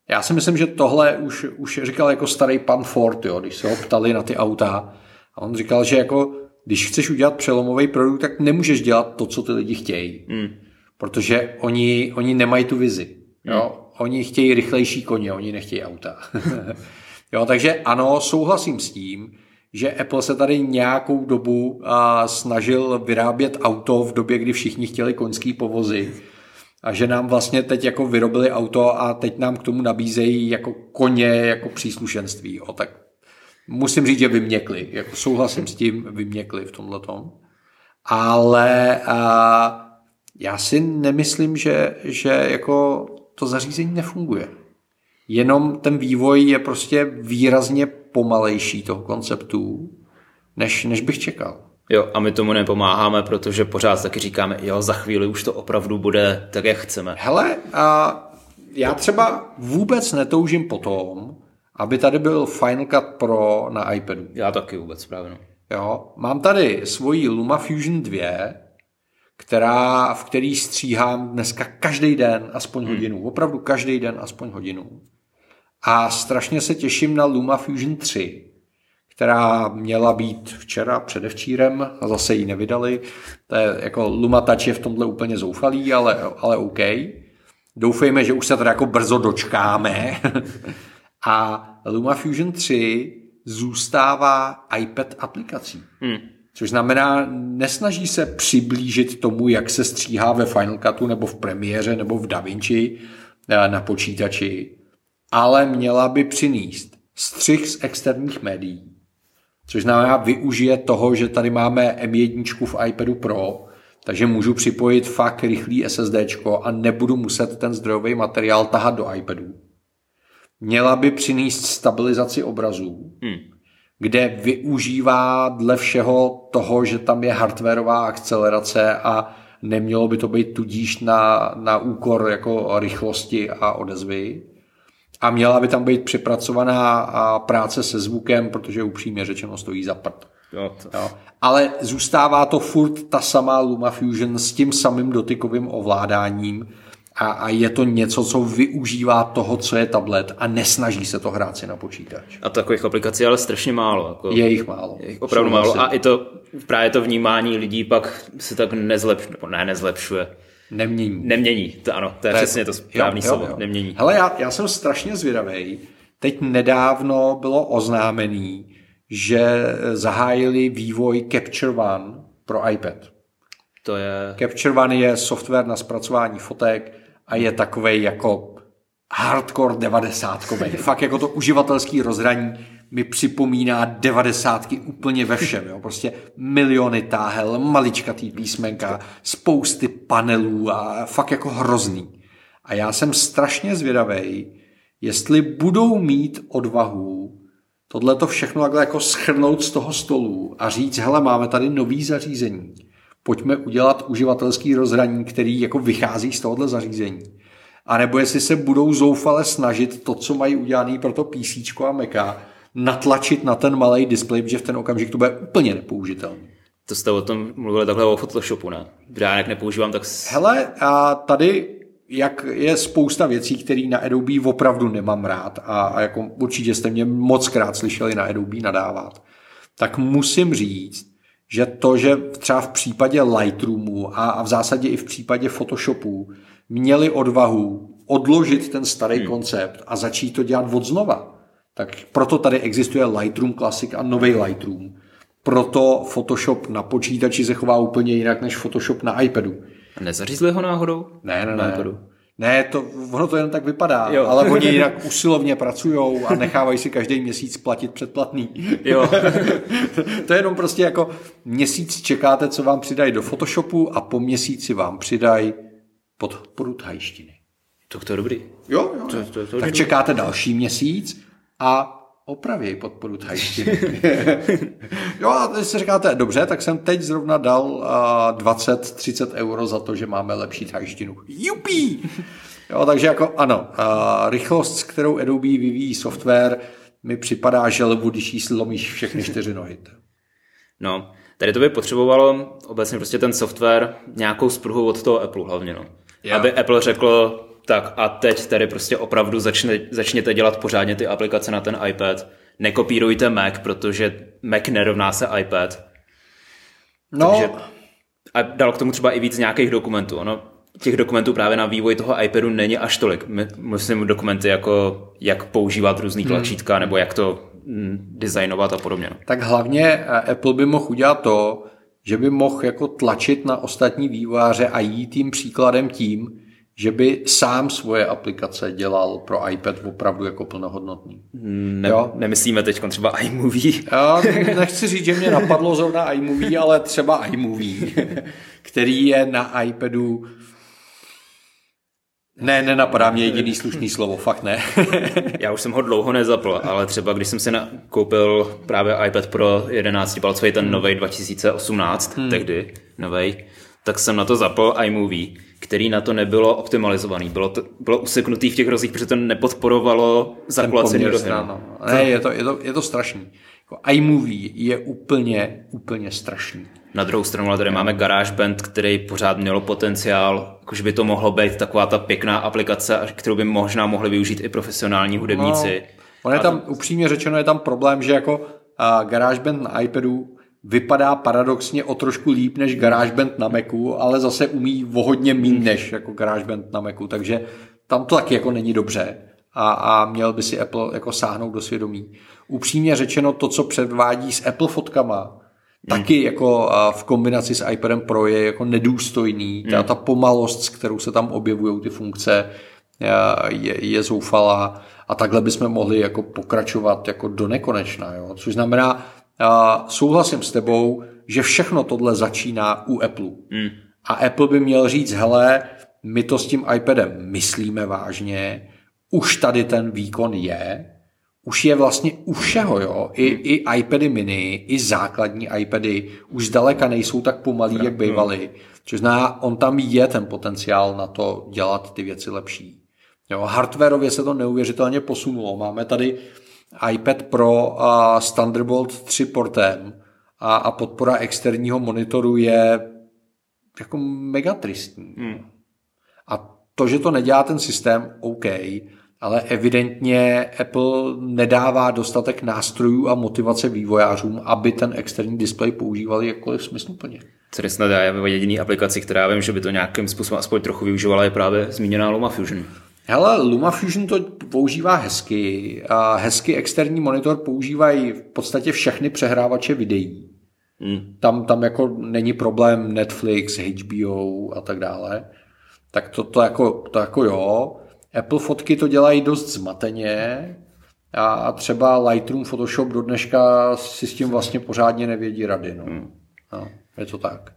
já si myslím, že tohle už, už říkal jako starý pan Ford, jo, když se ho ptali na ty auta. A on říkal, že jako když chceš udělat přelomový produkt, tak nemůžeš dělat to, co ty lidi chtějí. Mm. Protože oni, oni nemají tu vizi. Jo? Mm. Oni chtějí rychlejší koně, oni nechtějí auta. jo, takže ano, souhlasím s tím, že Apple se tady nějakou dobu a, snažil vyrábět auto v době, kdy všichni chtěli koňský povozy a že nám vlastně teď jako vyrobili auto a teď nám k tomu nabízejí jako koně, jako příslušenství. O, tak musím říct, že vyměkli. Jako souhlasím s tím, vyměkli v tomhle tom. Ale a, já si nemyslím, že, že jako to zařízení nefunguje. Jenom ten vývoj je prostě výrazně pomalejší toho konceptu, než, než bych čekal. Jo, a my tomu nepomáháme, protože pořád taky říkáme, jo, za chvíli už to opravdu bude tak, jak chceme. Hele, a já třeba vůbec netoužím po tom, aby tady byl Final Cut Pro na iPadu. Já taky vůbec právě. No. Jo, mám tady svoji LumaFusion 2, která, v který stříhám dneska každý den aspoň hmm. hodinu. Opravdu každý den aspoň hodinu. A strašně se těším na LumaFusion 3, která měla být včera, předevčírem a zase ji nevydali. To je jako Lumatač je v tomhle úplně zoufalý, ale, ale OK. Doufejme, že už se teda jako brzo dočkáme. a LumaFusion 3 zůstává iPad aplikací. Hmm. Což znamená, nesnaží se přiblížit tomu, jak se stříhá ve Final Cutu nebo v Premiéře nebo v DaVinci eh, na počítači, ale měla by přinést střih z externích médií, což znamená využije toho, že tady máme M1 v iPadu Pro, takže můžu připojit fakt rychlý SSD a nebudu muset ten zdrojový materiál tahat do iPadu. měla by přinést stabilizaci obrazů, hmm. kde využívá dle všeho toho, že tam je hardwareová akcelerace a nemělo by to být tudíž na, na úkor jako rychlosti a odezvy. A měla by tam být připracovaná práce se zvukem, protože upřímně řečeno stojí za prd. Jo, to... jo. Ale zůstává to furt ta samá LumaFusion s tím samým dotykovým ovládáním a, a je to něco, co využívá toho, co je tablet a nesnaží se to hrát si na počítač. A takových aplikací ale strašně málo. Jako... Je jich málo. Je jich opravdu málo. A i to právě to vnímání lidí pak se tak nezlepšuje, ne nezlepšuje. Nemění. Nemění, to ano, to je to přesně to správný jo, jo, slovo, jo. nemění. Hele, já, já jsem strašně zvědavý. Teď nedávno bylo oznámený, že zahájili vývoj Capture One pro iPad. To je... Capture One je software na zpracování fotek a je takový jako hardcore devadesátkový. Fakt jako to uživatelský rozhraní mi připomíná devadesátky úplně ve všem. Jo? Prostě miliony táhel, maličkatý písmenka, spousty panelů a fakt jako hrozný. A já jsem strašně zvědavý, jestli budou mít odvahu tohle to všechno takhle jako schrnout z toho stolu a říct, hele, máme tady nový zařízení, pojďme udělat uživatelský rozhraní, který jako vychází z tohohle zařízení. A nebo jestli se budou zoufale snažit to, co mají udělané pro to PC a Maca, natlačit na ten malý displej, protože v ten okamžik to bude úplně nepoužitelný. To jste o tom mluvili takhle o Photoshopu, ne? Já jak nepoužívám, tak... Hele, a tady jak je spousta věcí, které na Adobe opravdu nemám rád a, a jako určitě jste mě moc krát slyšeli na Adobe nadávat, tak musím říct, že to, že třeba v případě Lightroomu a, a v zásadě i v případě Photoshopu měli odvahu odložit ten starý hmm. koncept a začít to dělat od znova. Tak proto tady existuje Lightroom Classic a nový Lightroom. Proto Photoshop na počítači se chová úplně jinak než Photoshop na iPadu. Nezařízli ho náhodou? Ne, ne, ne. Ne, to, ono to jen tak vypadá, jo. ale oni jinak usilovně pracují a nechávají si každý měsíc platit předplatný. Jo. to je jenom prostě jako měsíc čekáte, co vám přidají do Photoshopu a po měsíci vám přidají podporu thajštiny. To, to je dobrý. Jo, jo. To, to, to tak čekáte další měsíc a opravěj podporu thajštiny. jo a když si říkáte, dobře, tak jsem teď zrovna dal uh, 20-30 euro za to, že máme lepší thajštinu. Jupí! Jo, takže jako ano, rychlost, s kterou Adobe vyvíjí software, mi připadá želvu, když jí slomíš všechny čtyři nohy. No, tady to by potřebovalo obecně prostě ten software nějakou spruhu od toho Apple hlavně, no. Yeah. Aby Apple řekl, tak a teď tady prostě opravdu začne, začněte dělat pořádně ty aplikace na ten iPad. Nekopírujte Mac, protože Mac nerovná se iPad. No. Takže, a dal k tomu třeba i víc nějakých dokumentů. Ono, těch dokumentů právě na vývoj toho iPadu není až tolik. My, myslím dokumenty jako jak používat různý hmm. tlačítka hmm. nebo jak to mm, designovat a podobně. No. Tak hlavně eh, Apple by mohl udělat to, že by mohl jako tlačit na ostatní vývojáře a jít tím příkladem tím, že by sám svoje aplikace dělal pro iPad opravdu jako plnohodnotný. Ne, jo? Nemyslíme teď třeba iMovie. Já nechci říct, že mě napadlo zrovna iMovie, ale třeba iMovie, který je na iPadu ne, nenapadá mě jediný slušný slovo, fakt ne. Já už jsem ho dlouho nezapl, ale třeba když jsem si na, koupil právě iPad Pro 11 palcový, ten hmm. nový 2018, hmm. tehdy nový, tak jsem na to zapl iMovie který na to nebylo optimalizovaný. Bylo, to, bylo useknutý v těch rozích, protože to nepodporovalo zaplacení do no. Ne, je to, je to, je to strašný. Jako iMovie je úplně, úplně strašný. Na druhou stranu ale tady máme GarageBand, který pořád měl potenciál, jakože by to mohlo být taková ta pěkná aplikace, kterou by možná mohli využít i profesionální hudebníci. No, on je tam, upřímně řečeno, je tam problém, že jako GarageBand na iPadu vypadá paradoxně o trošku líp než GarageBand na Macu, ale zase umí o hodně méně než jako GarageBand na Macu, takže tam to taky jako není dobře a, a měl by si Apple jako sáhnout do svědomí. Upřímně řečeno, to, co předvádí s Apple fotkama, hmm. taky jako v kombinaci s iPadem Pro je jako nedůstojný. Hmm. Ta, ta pomalost, s kterou se tam objevují ty funkce, je, je zoufalá a takhle bychom mohli jako pokračovat jako do nekonečna. Jo? Což znamená, a souhlasím s tebou, že všechno tohle začíná u Apple. Hmm. A Apple by měl říct, hele, my to s tím iPadem myslíme vážně, už tady ten výkon je, už je vlastně u všeho, jo. I, hmm. i iPady mini, i základní iPady už zdaleka nejsou tak pomalý, jak bývaly. Což zná, on tam je ten potenciál na to dělat ty věci lepší. Jo, hardwareově se to neuvěřitelně posunulo. Máme tady iPad Pro a s Thunderbolt 3 portem a, a podpora externího monitoru je jako mega tristní. Hmm. A to, že to nedělá ten systém, OK, ale evidentně Apple nedává dostatek nástrojů a motivace vývojářům, aby ten externí displej používali jakkoliv smysluplně. Co snad já jediný aplikaci, která vím, že by to nějakým způsobem aspoň trochu využívala, je právě zmíněná LumaFusion. Hele, LumaFusion to používá hezky a hezky externí monitor používají v podstatě všechny přehrávače videí. Hmm. Tam, tam jako není problém Netflix, HBO a tak dále. Tak to, to, jako, to jako jo. Apple fotky to dělají dost zmateně a, a třeba Lightroom, Photoshop do dneška si s tím vlastně pořádně nevědí rady. No. Hmm. No, je to tak.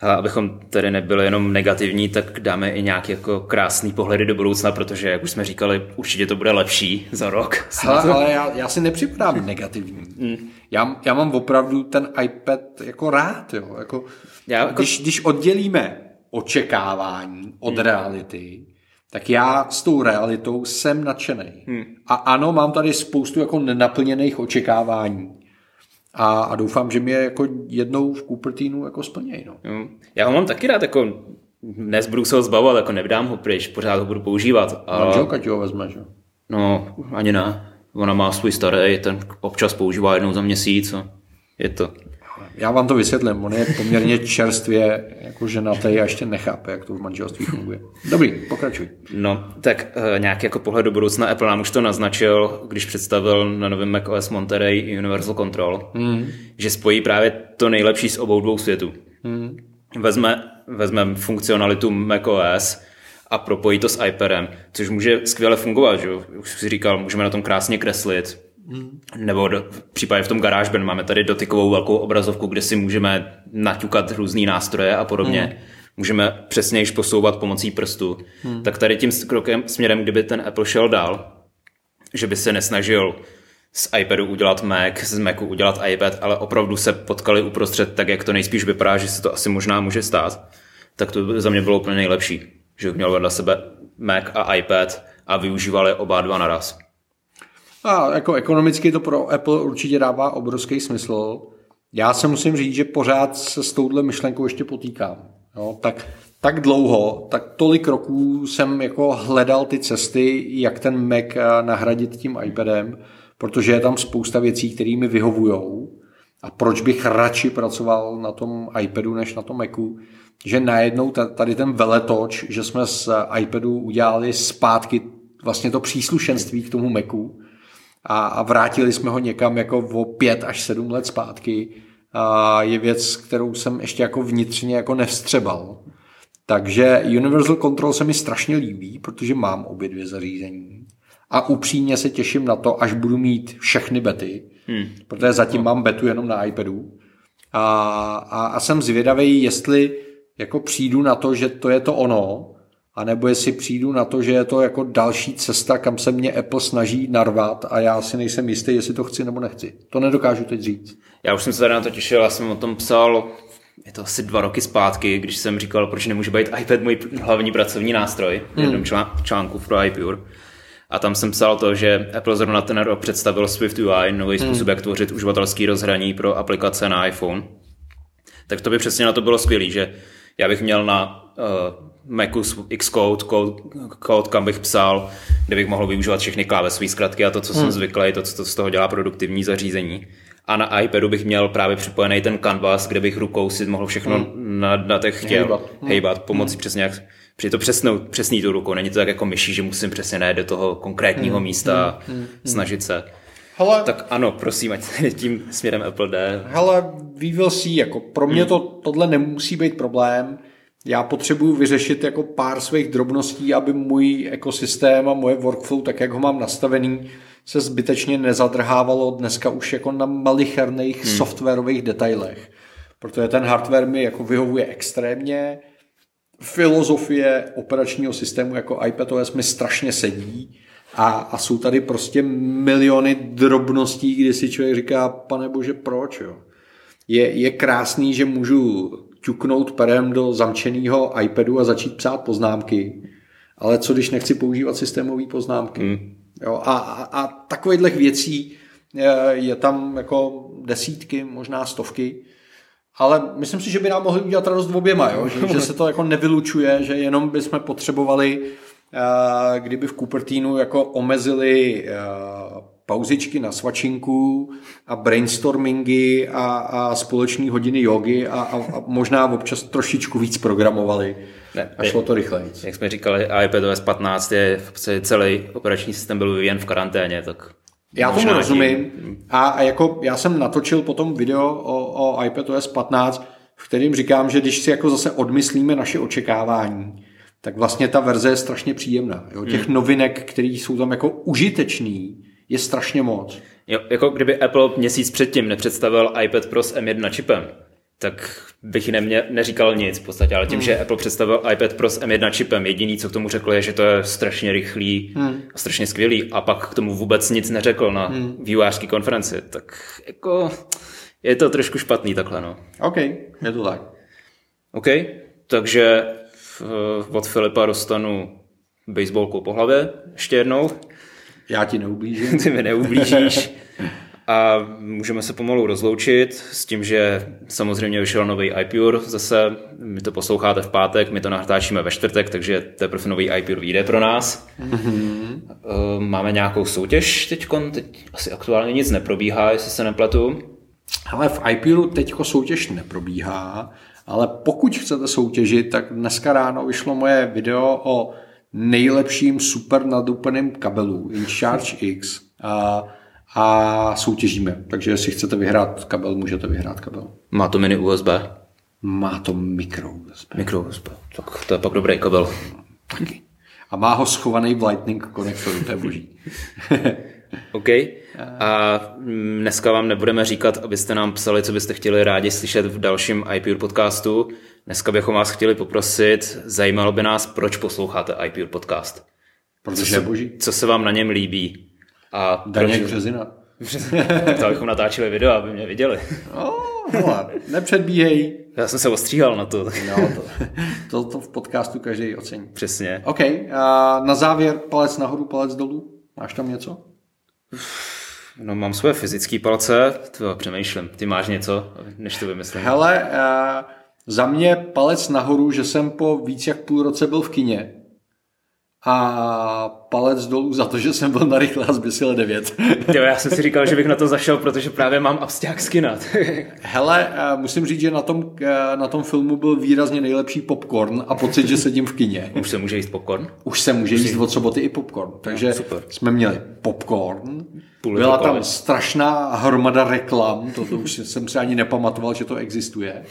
A abychom tedy nebyli jenom negativní, tak dáme i nějaký jako krásný pohledy do budoucna, protože, jak už jsme říkali, určitě to bude lepší za rok. Hele, ale já, já si nepřipadám negativní. Mm. Já, já mám opravdu ten iPad jako rád. Jo. Jako, já jako... Když, když oddělíme očekávání od mm. reality, tak já s tou realitou jsem nadšený. Hmm. A ano, mám tady spoustu jako nenaplněných očekávání. A, a doufám, že mě jako jednou v Cupertinu jako splnějí. No. Já ho mám taky rád, jako dnes budu se ho zbavovat, jako nevdám ho pryč, pořád ho budu používat. A... Manželka ti ho vezme, že? No, ani ne. Ona má svůj starý, ten občas používá jednou za měsíc. A je to. Já vám to vysvětlím, on je poměrně čerstvě jako ženatý a ještě nechápe, jak to v manželství funguje. Dobrý, pokračuj. No, tak e, nějaký jako pohled do budoucna Apple nám už to naznačil, když představil na novém macOS Monterey Universal Control, mm. že spojí právě to nejlepší z obou dvou světů. Mm. Vezme, vezme funkcionalitu macOS a propojí to s iPadem, což může skvěle fungovat, že už si říkal, můžeme na tom krásně kreslit. Nebo do, v případě v tom GarageBand máme tady dotykovou velkou obrazovku, kde si můžeme naťukat různé nástroje a podobně. Hmm. Můžeme přesněji posouvat pomocí prstu. Hmm. Tak tady tím krokem směrem, kdyby ten Apple šel dál, že by se nesnažil z iPadu udělat Mac, z Macu udělat iPad, ale opravdu se potkali uprostřed tak, jak to nejspíš vypadá, že se to asi možná může stát, tak to by za mě bylo úplně nejlepší. Že měl vedle sebe Mac a iPad a využívali oba dva naraz. A jako ekonomicky to pro Apple určitě dává obrovský smysl. Já se musím říct, že pořád se s touhle myšlenkou ještě potýkám. Jo, tak, tak dlouho, tak tolik roků jsem jako hledal ty cesty, jak ten Mac eh, nahradit tím iPadem, protože je tam spousta věcí, které mi vyhovujou. A proč bych radši pracoval na tom iPadu než na tom Macu? Že najednou tady ten veletoč, že jsme z iPadu udělali zpátky vlastně to příslušenství k tomu Macu, a, a vrátili jsme ho někam jako o pět až sedm let zpátky, a je věc, kterou jsem ještě jako vnitřně jako nevstřebal. Takže Universal Control se mi strašně líbí, protože mám obě dvě zařízení. A upřímně se těším na to, až budu mít všechny bety, hmm. protože zatím mám betu jenom na iPadu. A, a, a jsem zvědavý, jestli jako přijdu na to, že to je to ono, a nebo jestli přijdu na to, že je to jako další cesta, kam se mě Apple snaží narvat a já si nejsem jistý, jestli to chci nebo nechci. To nedokážu teď říct. Já už jsem se tady na to těšil, já jsem o tom psal je to asi dva roky zpátky, když jsem říkal, proč nemůže být iPad můj hlavní pracovní nástroj v jednom hmm. článku pro iPure. A tam jsem psal to, že Apple zrovna ten rok představil Swift UI, nový hmm. způsob, jak tvořit uživatelský rozhraní pro aplikace na iPhone. Tak to by přesně na to bylo skvělé, že já bych měl na uh, Macu Xcode, code, code, kam bych psal, kde bych mohl využívat všechny klávesové zkratky a to, co hmm. jsem zvyklý, to, co z toho dělá produktivní zařízení. A na iPadu bych měl právě připojený ten canvas, kde bych rukou si mohl všechno hmm. na, na těch chtěl hejbat, hmm. hejbat pomocí hmm. přesně jak při to přesnou, přesný tu ruku. Není to tak jako myší, že musím přesně najít do toho konkrétního hmm. místa hmm. hmm. snažit se. Hele, tak ano, prosím, ať tím směrem Apple jde. Hele, will see, jako pro mě hmm. to, tohle nemusí být problém já potřebuju vyřešit jako pár svých drobností, aby můj ekosystém a moje workflow, tak jak ho mám nastavený, se zbytečně nezadrhávalo dneska už jako na malicherných hmm. softwarových detailech. Protože ten hardware mi jako vyhovuje extrémně, filozofie operačního systému jako iPadOS mi strašně sedí A, a jsou tady prostě miliony drobností, kdy si člověk říká, pane bože, proč? Jo? Je, je krásný, že můžu ťuknout perem do zamčeného iPadu a začít psát poznámky, ale co když nechci používat systémové poznámky? Hmm. Jo, a, a, a takovýchhle věcí je, je tam jako desítky, možná stovky, ale myslím si, že by nám mohli udělat radost oběma, jo? Že, že se to jako nevylučuje, že jenom bychom potřebovali, uh, kdyby v Cupertinu jako omezili uh, pauzičky na svačinku a brainstormingy a, a společní hodiny jogy a, a, a možná občas trošičku víc programovali. Ne, a šlo to rychleji. Jak jsme říkali, iPadOS 15 je v celý operační systém byl vyvíjen v karanténě, tak já tomu rozumím. A, a jako já jsem natočil potom video o, o iPadOS 15, v kterým říkám, že když si jako zase odmyslíme naše očekávání, tak vlastně ta verze je strašně příjemná. Jo? Těch hmm. novinek, které jsou tam jako užitečný, je strašně moc. Jo, jako kdyby Apple měsíc předtím nepředstavil iPad Pro s M1 čipem, tak bych nemě, neříkal nic v podstatě, ale tím, hmm. že Apple představil iPad Pro s M1 čipem, jediný, co k tomu řekl, je, že to je strašně rychlý hmm. a strašně skvělý a pak k tomu vůbec nic neřekl na hmm. vývojářské konferenci, tak jako je to trošku špatný takhle, no. OK, je to tak. OK, takže od Filipa dostanu baseballkou po hlavě ještě jednou. Já ti neublížím. Ty mi neublížíš. A můžeme se pomalu rozloučit s tím, že samozřejmě vyšel nový iPure zase. My to posloucháte v pátek, my to natáčíme ve čtvrtek, takže teprve nový iPure vyjde pro nás. Mm-hmm. Máme nějakou soutěž teď, teď asi aktuálně nic neprobíhá, jestli se nepletu. Ale v iPure teď soutěž neprobíhá, ale pokud chcete soutěžit, tak dneska ráno vyšlo moje video o nejlepším super nadupeným kabelu InCharge X a, a soutěžíme. Takže jestli chcete vyhrát kabel, můžete vyhrát kabel. Má to mini USB? Má to mikro USB. Mikro USB. Tak to je pak dobrý kabel. Taky. A má ho schovaný v Lightning konektoru, to je boží. OK. A dneska vám nebudeme říkat, abyste nám psali, co byste chtěli rádi slyšet v dalším iPure podcastu. Dneska bychom vás chtěli poprosit, zajímalo by nás, proč posloucháte iPure podcast. Protože je boží. Co se vám na něm líbí. A Daněk proč... Březina. to abychom natáčeli video, aby mě viděli. Oh, no, nepředbíhej. Já jsem se ostříhal na to. No, to, to, to v podcastu každý ocení. Přesně. OK, a na závěr palec nahoru, palec dolů. Máš tam něco? No mám své fyzické palce, to přemýšlím. Ty máš něco, než to vymyslím? Hele, uh, za mě palec nahoru, že jsem po víc jak půl roce byl v kině a palec dolů za to, že jsem byl na rychle a zbysile 9. jo, já jsem si říkal, že bych na to zašel, protože právě mám absťák skinat. Hele, eh, musím říct, že na tom, eh, na tom filmu byl výrazně nejlepší popcorn a pocit, že sedím v kině. Už se může jíst popcorn? Už se může jíst od soboty i popcorn. Takže no, super. jsme měli popcorn, Půl byla tam strašná hromada reklam, to, to už jsem si ani nepamatoval, že to existuje.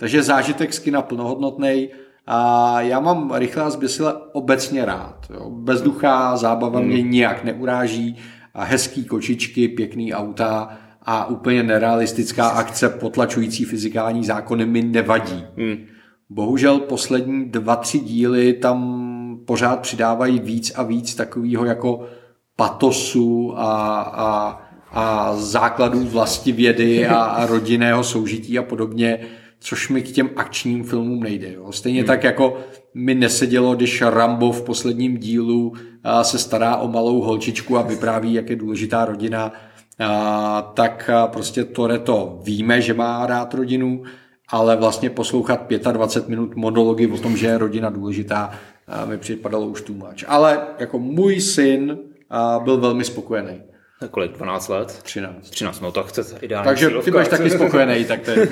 Takže zážitek z kina plnohodnotný. A já mám rychlá zběsile obecně rád. Jo. Bezduchá zábava hmm. mě nijak neuráží. A hezký kočičky, pěkný auta a úplně nerealistická akce potlačující fyzikální zákony mi nevadí. Hmm. Bohužel poslední dva, tři díly tam pořád přidávají víc a víc takového jako patosu a, a, a základů vlastivědy a, a rodinného soužití a podobně, což mi k těm akčním filmům nejde. Jo. Stejně hmm. tak jako mi nesedělo, když Rambo v posledním dílu se stará o malou holčičku a vypráví, jak je důležitá rodina, tak prostě Toreto víme, že má rád rodinu, ale vlastně poslouchat 25 minut monology o tom, že je rodina důležitá, mi připadalo už much. Ale jako můj syn byl velmi spokojený. Kolik? 12 let? 13. 13, no tak chce ideální Takže cílovka. ty budeš taky spokojený, tak to je...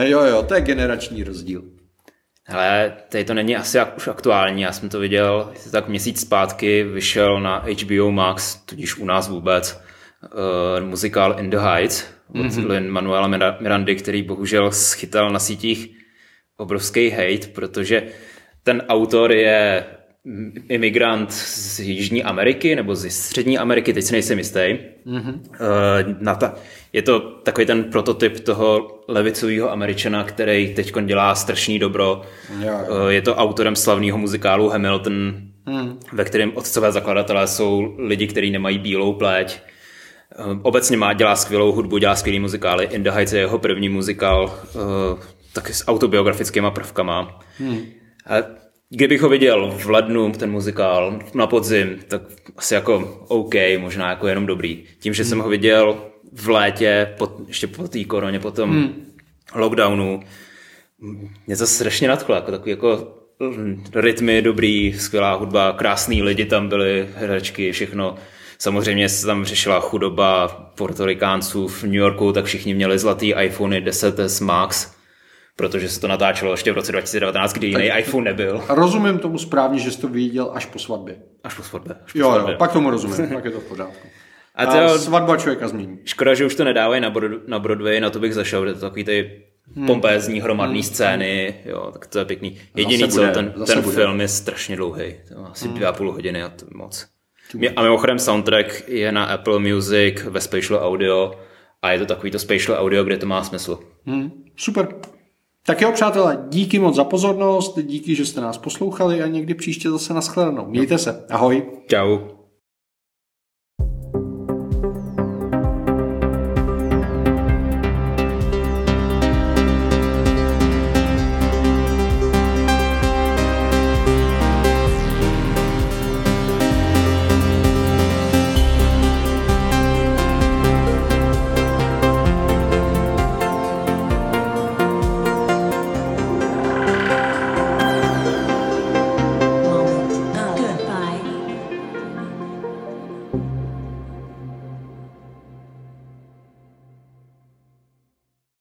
jo, jo, to je generační rozdíl. Ale tady to není asi už aktuální, já jsem to viděl tak měsíc zpátky, vyšel na HBO Max, tudíž u nás vůbec, uh, muzikál In the Heights od mm-hmm. Lin Manuela Mirandy, který bohužel schytal na sítích obrovský hate, protože ten autor je imigrant z Jižní Ameriky nebo z Střední Ameriky, teď si nejsem jistý. Mm-hmm. Na ta, je to takový ten prototyp toho levicového američana, který teď dělá strašný dobro. Jo, jo. Eh, je to autorem slavného muzikálu Hamilton, hmm. ve kterém otcové zakladatelé jsou lidi, kteří nemají bílou pleť. Eh, obecně má, dělá skvělou hudbu, dělá skvělý muzikály. In the Heights je jeho první muzikál, taky s autobiografickými prvkama. A kdybych ho viděl v lednu, ten muzikál, na podzim, tak asi jako OK, možná jako jenom dobrý. Tím, že hmm. jsem ho viděl v létě, po, ještě po té koroně, po tom hmm. lockdownu, mě to strašně nadchlo, jako takový jako mm, rytmy dobrý, skvělá hudba, krásný lidi tam byli, herečky, všechno. Samozřejmě se tam řešila chudoba portorikánců v New Yorku, tak všichni měli zlatý iPhony 10s Max, protože se to natáčelo ještě v roce 2019, kdy jiný iPhone nebyl. Rozumím tomu správně, že jsi to viděl až po svatbě. Až po svatbě. Až po jo, svatbě. jo, pak tomu rozumím, pak je to v pořádku. A, to, a svatba člověka změní. Škoda, že už to nedávají na, Broad, na Broadway, na to bych zašel, to takový ty hmm. pompézní hromadné hmm. scény, jo, tak to je pěkný. Jediný co, bude, ten, ten film je strašně dlouhý, to asi hmm. dvě a půl hodiny a to moc. A mimochodem soundtrack je na Apple Music ve Spatial Audio a je to takový to Spatial Audio, kde to má smysl. Hmm. Super. Tak jo, přátelé, díky moc za pozornost, díky, že jste nás poslouchali a někdy příště zase naschledanou. Mějte se. Ahoj. Ciao.